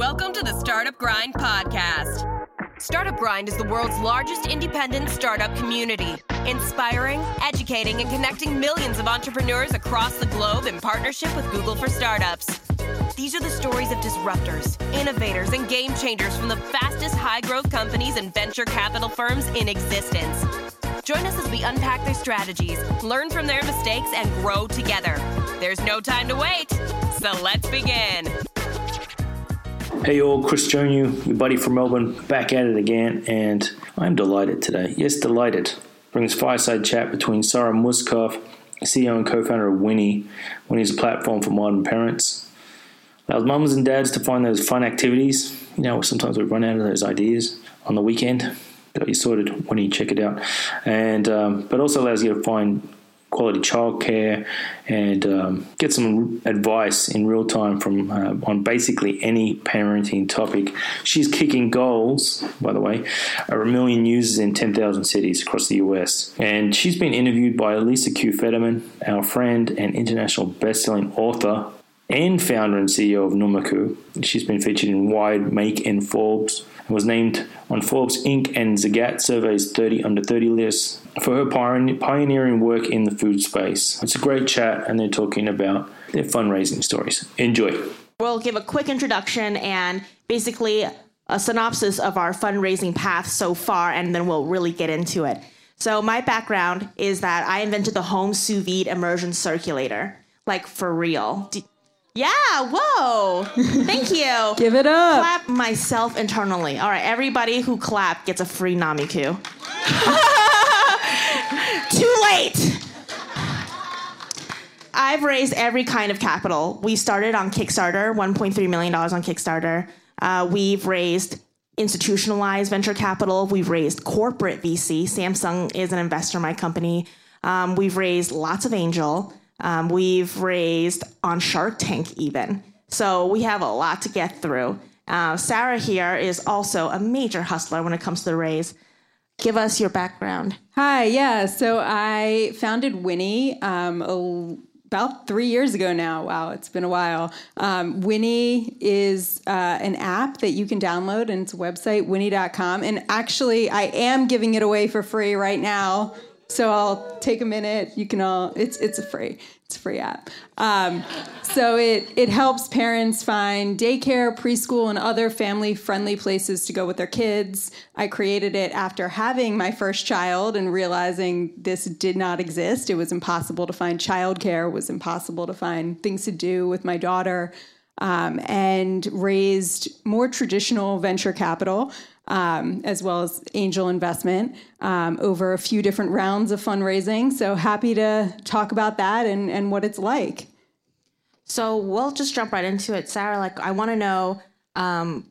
Welcome to the Startup Grind podcast. Startup Grind is the world's largest independent startup community, inspiring, educating, and connecting millions of entrepreneurs across the globe in partnership with Google for Startups. These are the stories of disruptors, innovators, and game changers from the fastest high growth companies and venture capital firms in existence. Join us as we unpack their strategies, learn from their mistakes, and grow together. There's no time to wait, so let's begin. Hey all, Chris Jonu, your buddy from Melbourne, back at it again, and I'm delighted today. Yes, delighted. Bring Brings fireside chat between Sarah Mauskopf, CEO and co-founder of Winnie. Winnie's a platform for modern parents. Allows mums and dads to find those fun activities. You know, sometimes we run out of those ideas on the weekend. Got you sorted when you check it out, and um, but also allows you to find quality childcare and um, get some advice in real time from uh, on basically any parenting topic. She's kicking goals, by the way, a million users in 10,000 cities across the US. And she's been interviewed by Lisa Q. Fetterman, our friend and international best-selling author and founder and CEO of Nomiku. She's been featured in Wired, Make, and Forbes and was named on Forbes Inc. and Zagat Survey's 30 under 30 list for her pioneering work in the food space. It's a great chat, and they're talking about their fundraising stories. Enjoy. We'll give a quick introduction and basically a synopsis of our fundraising path so far, and then we'll really get into it. So, my background is that I invented the home sous vide immersion circulator, like for real. Yeah, whoa. Thank you. Give it up. Clap myself internally. All right, everybody who clapped gets a free Nomiku. Too late. I've raised every kind of capital. We started on Kickstarter, $1.3 million on Kickstarter. Uh, we've raised institutionalized venture capital. We've raised corporate VC. Samsung is an investor in my company. Um, we've raised lots of angel. Um, we've raised on Shark Tank even. So we have a lot to get through. Uh, Sarah here is also a major hustler when it comes to the raise. Give us your background. Hi, yeah. So I founded Winnie um, about three years ago now. Wow, it's been a while. Um, Winnie is uh, an app that you can download, and it's a website, winnie.com. And actually, I am giving it away for free right now so I'll take a minute. You can all. It's it's a free. It's a free app. Um, so it it helps parents find daycare, preschool, and other family friendly places to go with their kids. I created it after having my first child and realizing this did not exist. It was impossible to find childcare. It was impossible to find things to do with my daughter. Um, and raised more traditional venture capital um, as well as angel investment um, over a few different rounds of fundraising. So happy to talk about that and, and what it's like. So we'll just jump right into it. Sarah, like, I want to know um,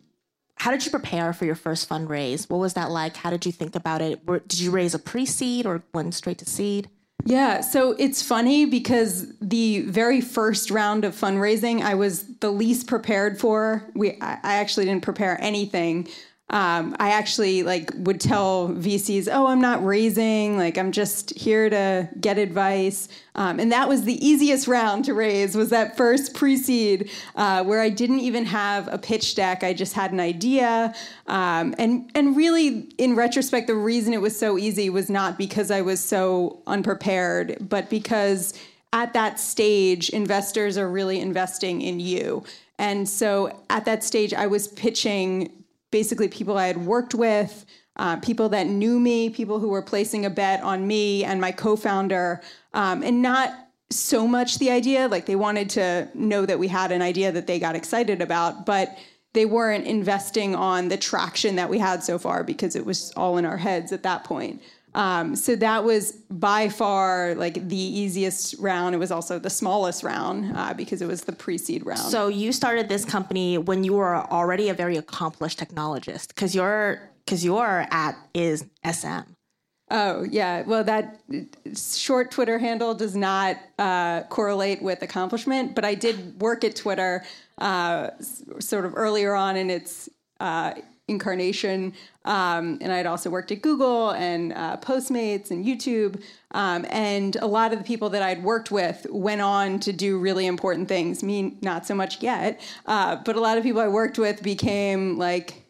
how did you prepare for your first fundraise? What was that like? How did you think about it? Did you raise a pre seed or went straight to seed? Yeah, so it's funny because the very first round of fundraising I was the least prepared for. We I actually didn't prepare anything um, I actually like would tell VCs, "Oh, I'm not raising. Like, I'm just here to get advice." Um, and that was the easiest round to raise. Was that first pre-seed uh, where I didn't even have a pitch deck. I just had an idea. Um, and and really, in retrospect, the reason it was so easy was not because I was so unprepared, but because at that stage, investors are really investing in you. And so at that stage, I was pitching basically people I had worked with, uh, people that knew me, people who were placing a bet on me and my co founder, um, and not so much the idea, like they wanted to know that we had an idea that they got excited about, but they weren't investing on the traction that we had so far because it was all in our heads at that point. Um, so that was by far like the easiest round. It was also the smallest round uh, because it was the pre-seed round. So you started this company when you were already a very accomplished technologist because your because your app is SM. Oh yeah, well that short Twitter handle does not uh, correlate with accomplishment, but I did work at Twitter uh, sort of earlier on in its uh, incarnation. Um, and I'd also worked at Google and uh, Postmates and YouTube. Um, and a lot of the people that I'd worked with went on to do really important things. Me, not so much yet. Uh, but a lot of people I worked with became like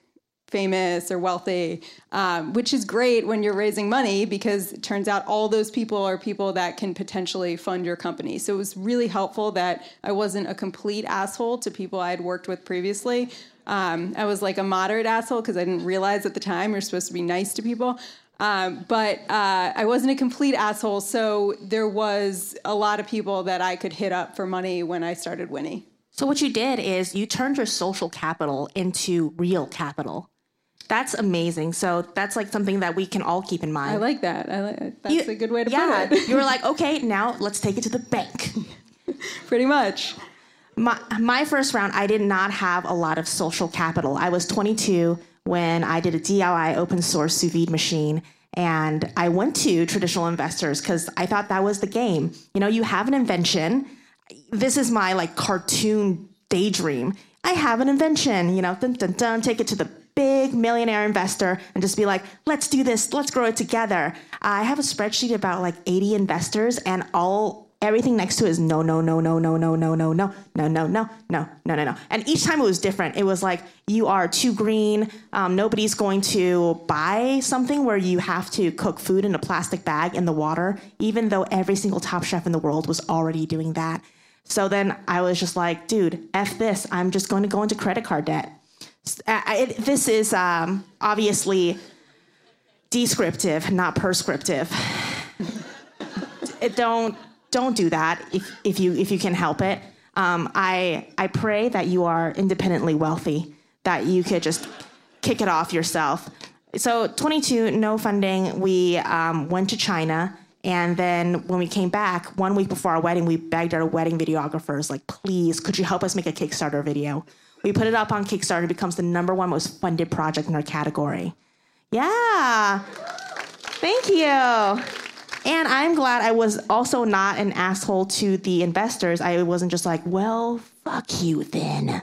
famous or wealthy, um, which is great when you're raising money because it turns out all those people are people that can potentially fund your company. So it was really helpful that I wasn't a complete asshole to people I had worked with previously. Um, I was like a moderate asshole because I didn't realize at the time you're supposed to be nice to people. Um, but uh, I wasn't a complete asshole, so there was a lot of people that I could hit up for money when I started Winnie. So what you did is you turned your social capital into real capital. That's amazing. So that's like something that we can all keep in mind. I like that. I like that's You- a good way to yeah, put it. you were like, okay, now let's take it to the bank. Pretty much. My, my first round, I did not have a lot of social capital. I was 22 when I did a DIY open source sous vide machine. And I went to traditional investors because I thought that was the game. You know, you have an invention. This is my like cartoon daydream. I have an invention, you know, dun, dun, dun, take it to the big millionaire investor and just be like, let's do this, let's grow it together. I have a spreadsheet about like 80 investors and all everything next to it is no, no, no, no, no, no, no, no, no, no, no, no, no, no, no, no. And each time it was different. It was like, you are too green. Um, nobody's going to buy something where you have to cook food in a plastic bag in the water, even though every single top chef in the world was already doing that. So then I was just like, dude, F this. I'm just going to go into credit card debt. I- it- this is um, obviously descriptive, not prescriptive. It- don't don't do that if, if you if you can help it. Um, I I pray that you are independently wealthy, that you could just kick it off yourself. So 22, no funding. We um, went to China, and then when we came back, one week before our wedding, we begged our wedding videographers, like, please, could you help us make a Kickstarter video? We put it up on Kickstarter. It becomes the number one most funded project in our category. Yeah. Thank you. And I'm glad I was also not an asshole to the investors. I wasn't just like, well, fuck you then.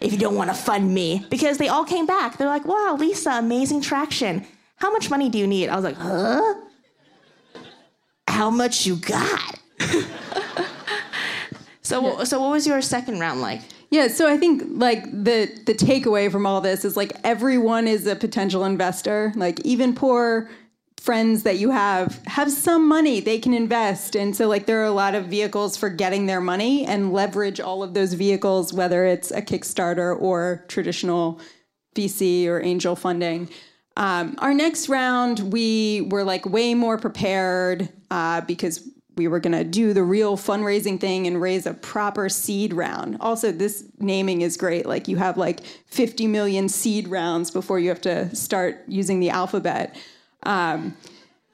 If you don't want to fund me. Because they all came back. They're like, wow, Lisa, amazing traction. How much money do you need? I was like, huh? How much you got? so, so what was your second round like? Yeah, so I think like the the takeaway from all this is like everyone is a potential investor. Like even poor friends that you have have some money they can invest and so like there are a lot of vehicles for getting their money and leverage all of those vehicles whether it's a kickstarter or traditional vc or angel funding um, our next round we were like way more prepared uh, because we were going to do the real fundraising thing and raise a proper seed round. Also, this naming is great. Like you have like 50 million seed rounds before you have to start using the alphabet. Um,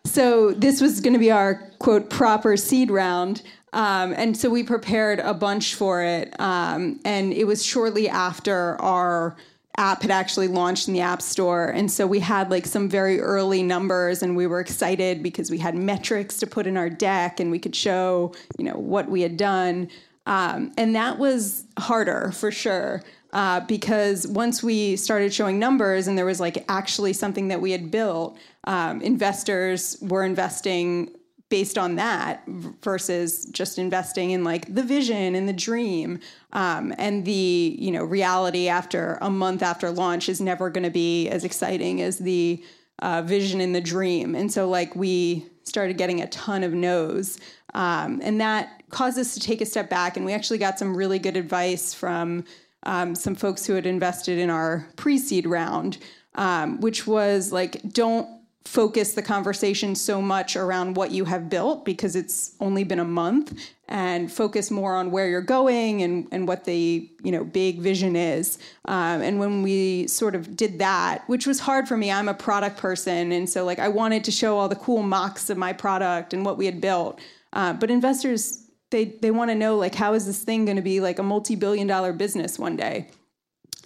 so this was going to be our quote proper seed round. Um, and so we prepared a bunch for it. Um, and it was shortly after our app had actually launched in the App Store. And so we had like some very early numbers and we were excited because we had metrics to put in our deck and we could show, you know, what we had done. Um, and that was harder for sure. Uh, because once we started showing numbers and there was like actually something that we had built, um, investors were investing based on that versus just investing in like the vision and the dream. Um, and the you know reality after a month after launch is never going to be as exciting as the uh, vision and the dream. And so like we started getting a ton of no's. Um, and that caused us to take a step back and we actually got some really good advice from um, some folks who had invested in our pre-seed round um, which was like don't focus the conversation so much around what you have built because it's only been a month and focus more on where you're going and, and what the you know big vision is. Um, and when we sort of did that which was hard for me i'm a product person and so like i wanted to show all the cool mocks of my product and what we had built. Uh, but investors they they want to know like how is this thing going to be like a multi-billion dollar business one day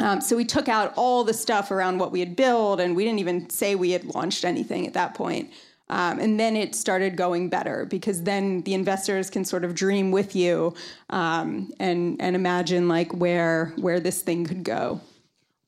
um, so we took out all the stuff around what we had built, and we didn't even say we had launched anything at that point. Um, and then it started going better because then the investors can sort of dream with you um, and and imagine like where where this thing could go.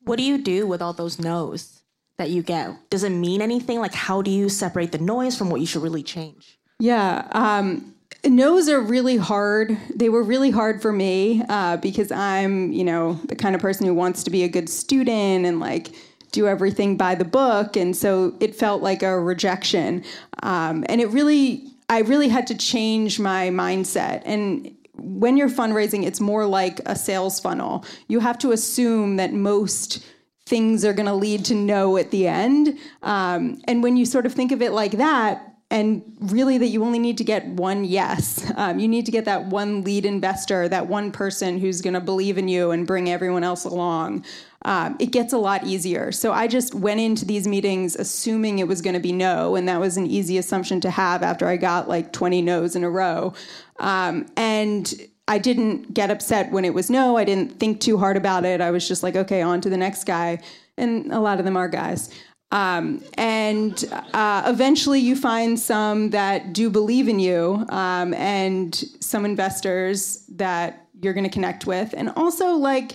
What do you do with all those no's that you get? Does it mean anything? Like, how do you separate the noise from what you should really change? Yeah. Um, no's are really hard. They were really hard for me uh, because I'm, you know, the kind of person who wants to be a good student and like do everything by the book. And so it felt like a rejection. Um, and it really, I really had to change my mindset. And when you're fundraising, it's more like a sales funnel. You have to assume that most things are going to lead to no at the end. Um, and when you sort of think of it like that, and really that you only need to get one yes. Um, you need to get that one lead investor, that one person who's going to believe in you and bring everyone else along. Um, it gets a lot easier. So I just went into these meetings assuming it was going to be no, and that was an easy assumption to have after I got like 20 no's in a row. Um, and I didn't get upset when it was no. I didn't think too hard about it. I was just like, okay, on to the next guy. And a lot of them are guys. Um, and uh, eventually you find some that do believe in you um, and some investors that you're going to connect with. And also, like,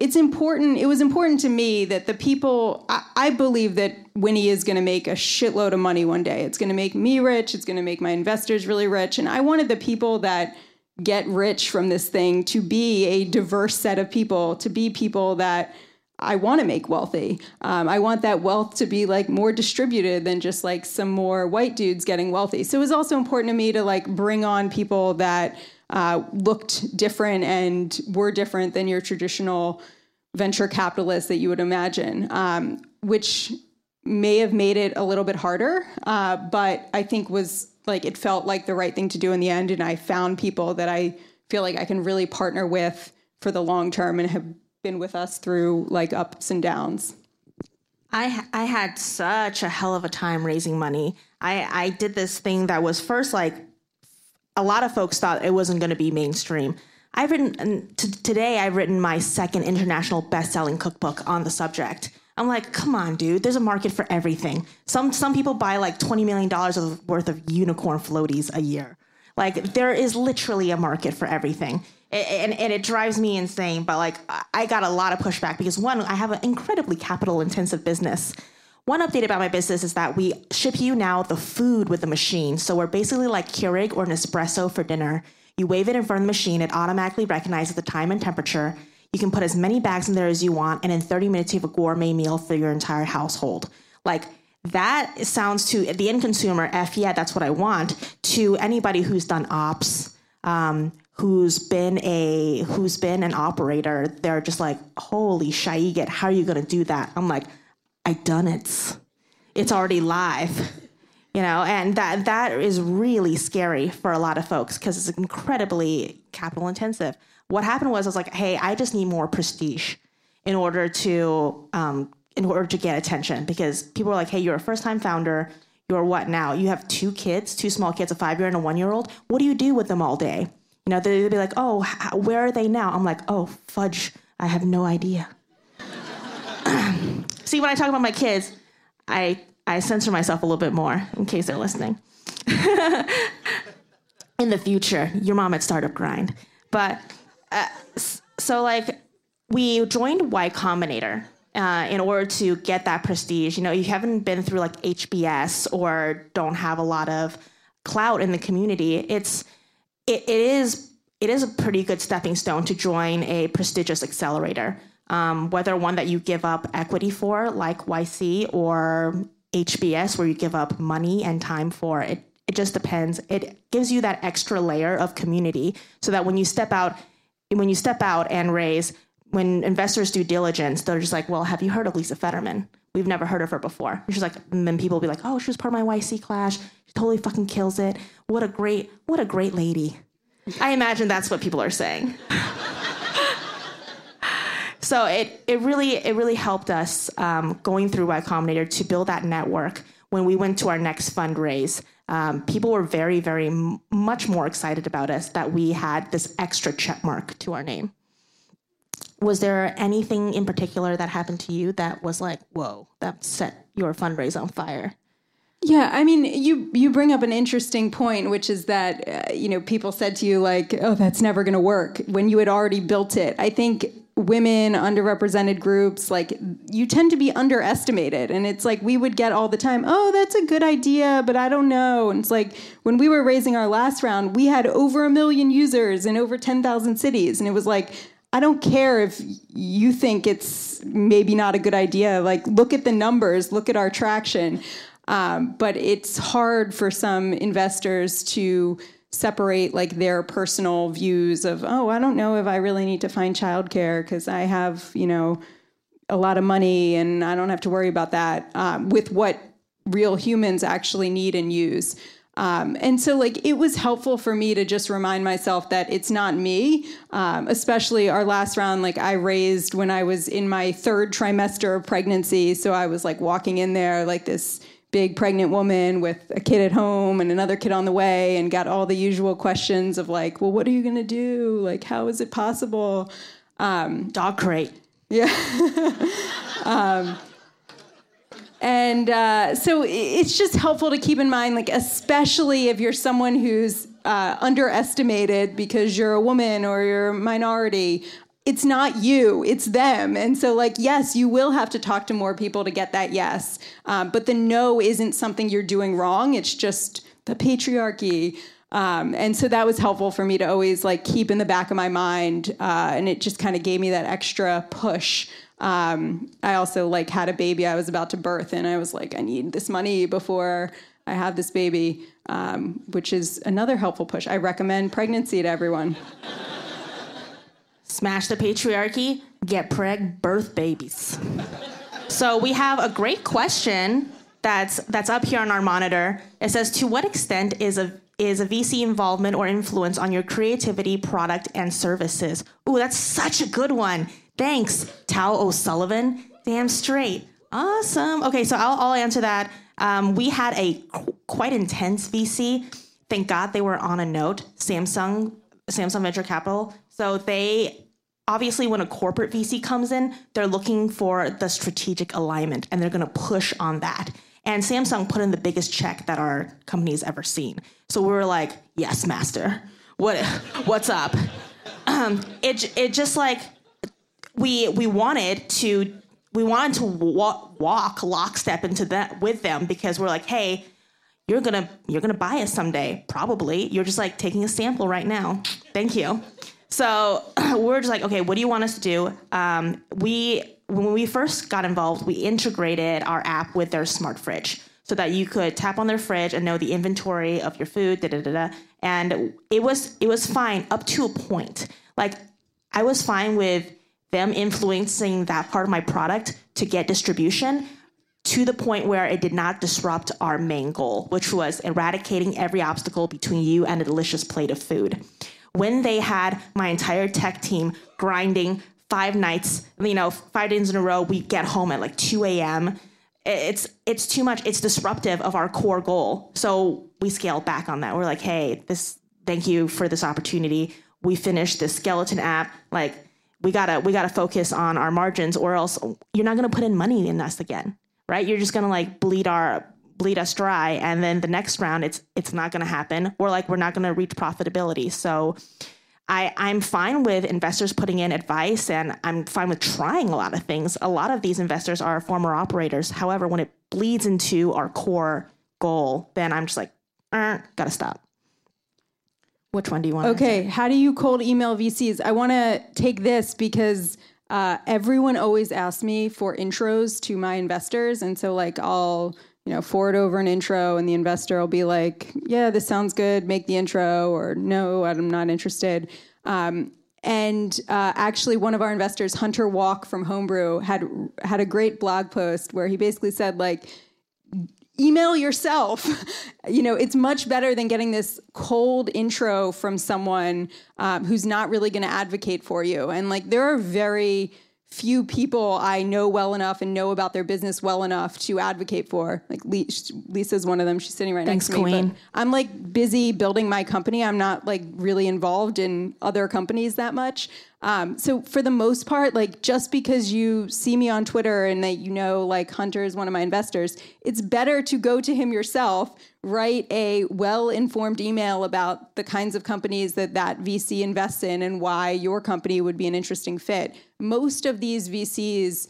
it's important, it was important to me that the people, I, I believe that Winnie is going to make a shitload of money one day. It's going to make me rich, it's going to make my investors really rich. And I wanted the people that get rich from this thing to be a diverse set of people, to be people that I want to make wealthy. Um, I want that wealth to be like more distributed than just like some more white dudes getting wealthy. So it was also important to me to like bring on people that uh, looked different and were different than your traditional venture capitalists that you would imagine, um, which may have made it a little bit harder, uh, but I think was like it felt like the right thing to do in the end. And I found people that I feel like I can really partner with for the long term and have been with us through like ups and downs. I I had such a hell of a time raising money. I I did this thing that was first like a lot of folks thought it wasn't going to be mainstream. I've written t- today. I've written my second international best-selling cookbook on the subject. I'm like, come on, dude. There's a market for everything. Some some people buy like 20 million dollars worth of unicorn floaties a year. Like there is literally a market for everything and, and it drives me insane. But like, I got a lot of pushback because one, I have an incredibly capital intensive business. One update about my business is that we ship you now the food with the machine. So we're basically like Keurig or Nespresso for dinner. You wave it in front of the machine, it automatically recognizes the time and temperature. You can put as many bags in there as you want, and in 30 minutes, you have a gourmet meal for your entire household. Like, that sounds to the end consumer, F yeah, that's what I want. To anybody who's done ops, um, who's been a who's been an operator, they're just like, holy shit, how are you gonna do that? I'm like, I done it. It's already live. You know, and that that is really scary for a lot of folks because it's incredibly capital intensive. What happened was I was like, hey, I just need more prestige in order to um, in order to get attention because people are like, hey, you're a first time founder. You're what now? You have two kids, two small kids, a five year and a one year old. What do you do with them all day? You know, they'd be like, oh, where are they now? I'm like, oh, fudge, I have no idea. See, when I talk about my kids, I, I censor myself a little bit more in case they're listening. in the future, your mom at Startup Grind. But uh, so, like, we joined Y Combinator uh, in order to get that prestige. You know, you haven't been through like HBS or don't have a lot of clout in the community. It's it, it is it is a pretty good stepping stone to join a prestigious accelerator. Um, whether one that you give up equity for, like YC, or HBS, where you give up money and time for, it, it just depends. It gives you that extra layer of community so that when you step out, when you step out and raise, when investors do diligence, they're just like, well, have you heard of Lisa Fetterman? We've never heard of her before. She's like, and then people will be like, oh, she was part of my YC class. She totally fucking kills it. What a great, what a great lady. I imagine that's what people are saying. so it, it really it really helped us um, going through Y Combinator to build that network. When we went to our next fundraise, um, people were very very m- much more excited about us that we had this extra check mark to our name. Was there anything in particular that happened to you that was like, whoa, that set your fundraise on fire? Yeah, I mean, you you bring up an interesting point, which is that uh, you know people said to you like, "Oh, that's never going to work," when you had already built it. I think women, underrepresented groups, like you tend to be underestimated. And it's like we would get all the time, oh, that's a good idea, but I don't know. And it's like when we were raising our last round, we had over a million users in over 10,000 cities. And it was like, I don't care if you think it's maybe not a good idea. Like, look at the numbers, look at our traction. Um, but it's hard for some investors to separate like their personal views of oh i don't know if i really need to find childcare because i have you know a lot of money and i don't have to worry about that um, with what real humans actually need and use um, and so like it was helpful for me to just remind myself that it's not me. Um, especially our last round like i raised when i was in my third trimester of pregnancy. So i was like walking in there like this big pregnant woman with a kid at home and another kid on the way and got all the usual questions of like well what are you going to do? Like how is it possible? Um, dog crate. yeah. Um, and uh, so it's just helpful to keep in mind like especially if you're someone who's uh, underestimated because you're a woman or you're a minority it's not you, it's them. And so, like, yes, you will have to talk to more people to get that yes. Um, but the no isn't something you're doing wrong. It's just the patriarchy. Um, and so that was helpful for me to always like keep in the back of my mind. Uh, and it just kind of gave me that extra push. Um, I also like had a baby I was about to birth, and I was like, I need this money before I have this baby, um, which is another helpful push. I recommend pregnancy to everyone smash the patriarchy, get preg, birth babies. so we have a great question that's that's up here on our monitor. It says, "To what extent is a is a VC involvement or influence on your creativity, product, and services?" Ooh, that's such a good one. Thanks, Tao O'Sullivan. Damn straight. Awesome. Okay, so I'll, I'll answer that. Um, we had a qu- quite intense VC. Thank God they were on a note. Samsung, Samsung Venture Capital. So they obviously when a corporate VC comes in, they're looking for the strategic alignment and they're going to push on that. And Samsung put in the biggest check that our company's ever seen. So we were like, "Yes, master. What what's up?" Um, it it just like we we wanted to we wanted to walk, walk lockstep into that with them because we're like, "Hey, you're gonna you're gonna buy us someday, probably. You're just like taking a sample right now. Thank you." So we're just like, okay, what do you want us to do? Um, we when we first got involved, we integrated our app with their smart fridge so that you could tap on their fridge and know the inventory of your food. Da, da, da, da. And it was it was fine up to a point. Like I was fine with them influencing that part of my product to get distribution to the point where it did not disrupt our main goal, which was eradicating every obstacle between you and a delicious plate of food when they had my entire tech team grinding five nights, you know, five days in a row, we get home at like 2 a.m. It's it's too much. It's disruptive of our core goal. So we scaled back on that. We're like, hey, this thank you for this opportunity. We finished this skeleton app. Like we gotta we gotta focus on our margins, or else you're not gonna put in money in us again, right? You're just gonna like bleed our bleed us dry and then the next round it's it's not to happen or like we're not to reach profitability so I, I'm fine with investors putting in advice and I'm fine with trying a lot of things. A lot of these investors are former operators. However, when it bleeds into our core goal, then I'm just like, uh, gotta stop. Which one do you want? Okay, how do you cold email VCs? I want to take this because uh, everyone always asks me for intros to my investors, and so like I'll you know, forward over an intro and the investor will be like, yeah, this sounds good, make the intro, or no, I'm not interested. Um, and uh, actually, one of our investors, Hunter Walk from Homebrew, had had a great blog post where he basically said like, email yourself. you know, it's much better than getting this cold intro from someone um, who's not really going to advocate for you. And like, there are very few people I know well enough and know about their business well enough to advocate for. Like Lisa's one of them. She's sitting right Thanks, next to Queen. me. I'm like busy building my company. I'm not like really involved in other companies that much. Um, so for the most part, like just because you see me on Twitter and that you know like Hunter is one of my investors, it's better to go to him yourself, write a well-informed email about the kinds of companies that that VC invests in and why your company would be an interesting fit. Most of these VCs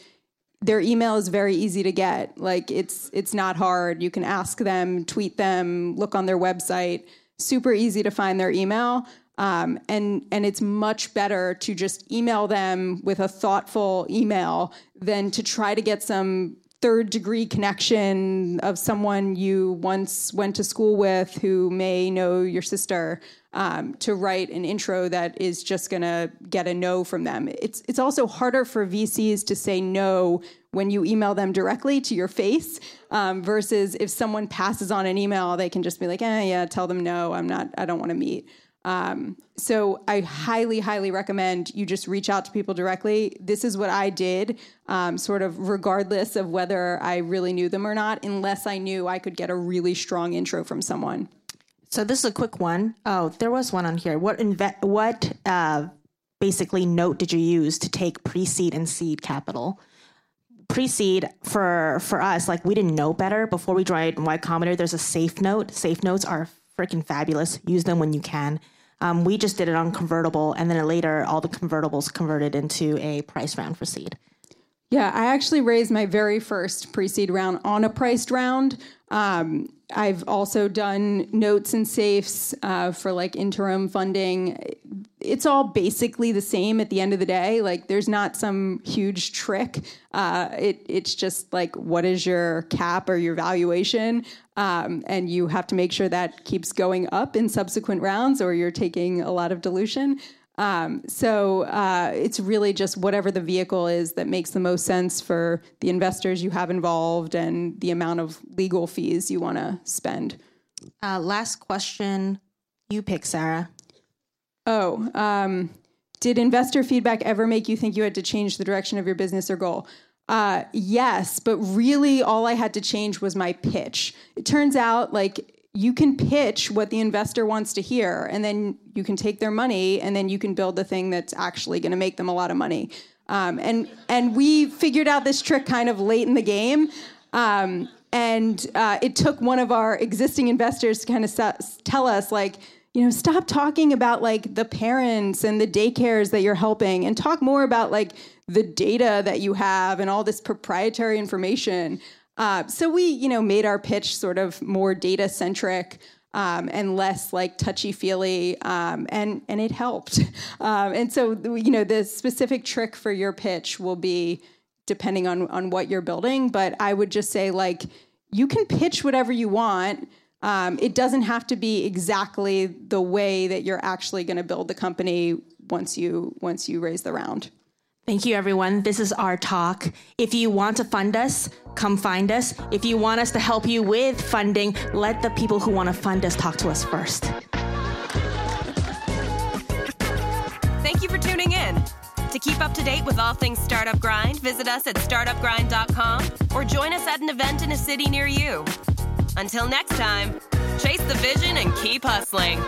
their email is very easy to get. Like it's it's not hard. You can ask them, tweet them, look on their website. Super easy to find their email. Um, and and it's much better to just email them with a thoughtful email than to try to get some third degree connection of someone you once went to school with who may know your sister um, to write an intro that is just going to get a no from them. It's it's also harder for VCs to say no when you email them directly to your face um, versus if someone passes on an email, they can just be like, eh, yeah, tell them no, I'm not, I don't want to meet. Um, so I highly, highly recommend you just reach out to people directly. This is what I did, um, sort of regardless of whether I really knew them or not, unless I knew I could get a really strong intro from someone. So this is a quick one. Oh, there was one on here. What inve- what uh, basically note did you use to take pre-seed and seed capital? Pre-seed for for us, like we didn't know better before we joined Y Combinator. There's a safe note. Safe notes are freaking fabulous. Use them when you can. Um, we just did it on convertible, and then later all the convertibles converted into a price round for seed. Yeah, I actually raised my very first pre seed round on a priced round. Um, I've also done notes and safes uh, for like interim funding. It's all basically the same at the end of the day. Like, there's not some huge trick. Uh, it, it's just like, what is your cap or your valuation? Um, and you have to make sure that keeps going up in subsequent rounds, or you're taking a lot of dilution. Um, so uh, it's really just whatever the vehicle is that makes the most sense for the investors you have involved and the amount of legal fees you want to spend. Uh, last question, you pick, Sarah. Oh, um, did investor feedback ever make you think you had to change the direction of your business or goal? Uh, yes, but really all I had to change was my pitch. It turns out, like, you can pitch what the investor wants to hear and then you can take their money and then you can build the thing that's actually going to make them a lot of money um, and and we figured out this trick kind of late in the game um, and uh, it took one of our existing investors to kind of tell us like you know stop talking about like the parents and the daycares that you're helping and talk more about like the data that you have and all this proprietary information uh, so we, you know, made our pitch sort of more data centric. Um, and less like touchy feely, um, and and it helped. Um, and so you know the specific trick for your pitch will be depending on on what you're building. But I would just say like you can pitch whatever you want. Um, it doesn't have to be exactly the way that you're actually going to build the company once you once you raise the round. Thank you, everyone. This is our talk. If you want to fund us, come find us. If you want us to help you with funding, let the people who want to fund us talk to us first. Thank you for tuning in. To keep up to date with all things Startup Grind, visit us at startupgrind.com or join us at an event in a city near you. Until next time, chase the vision and keep hustling.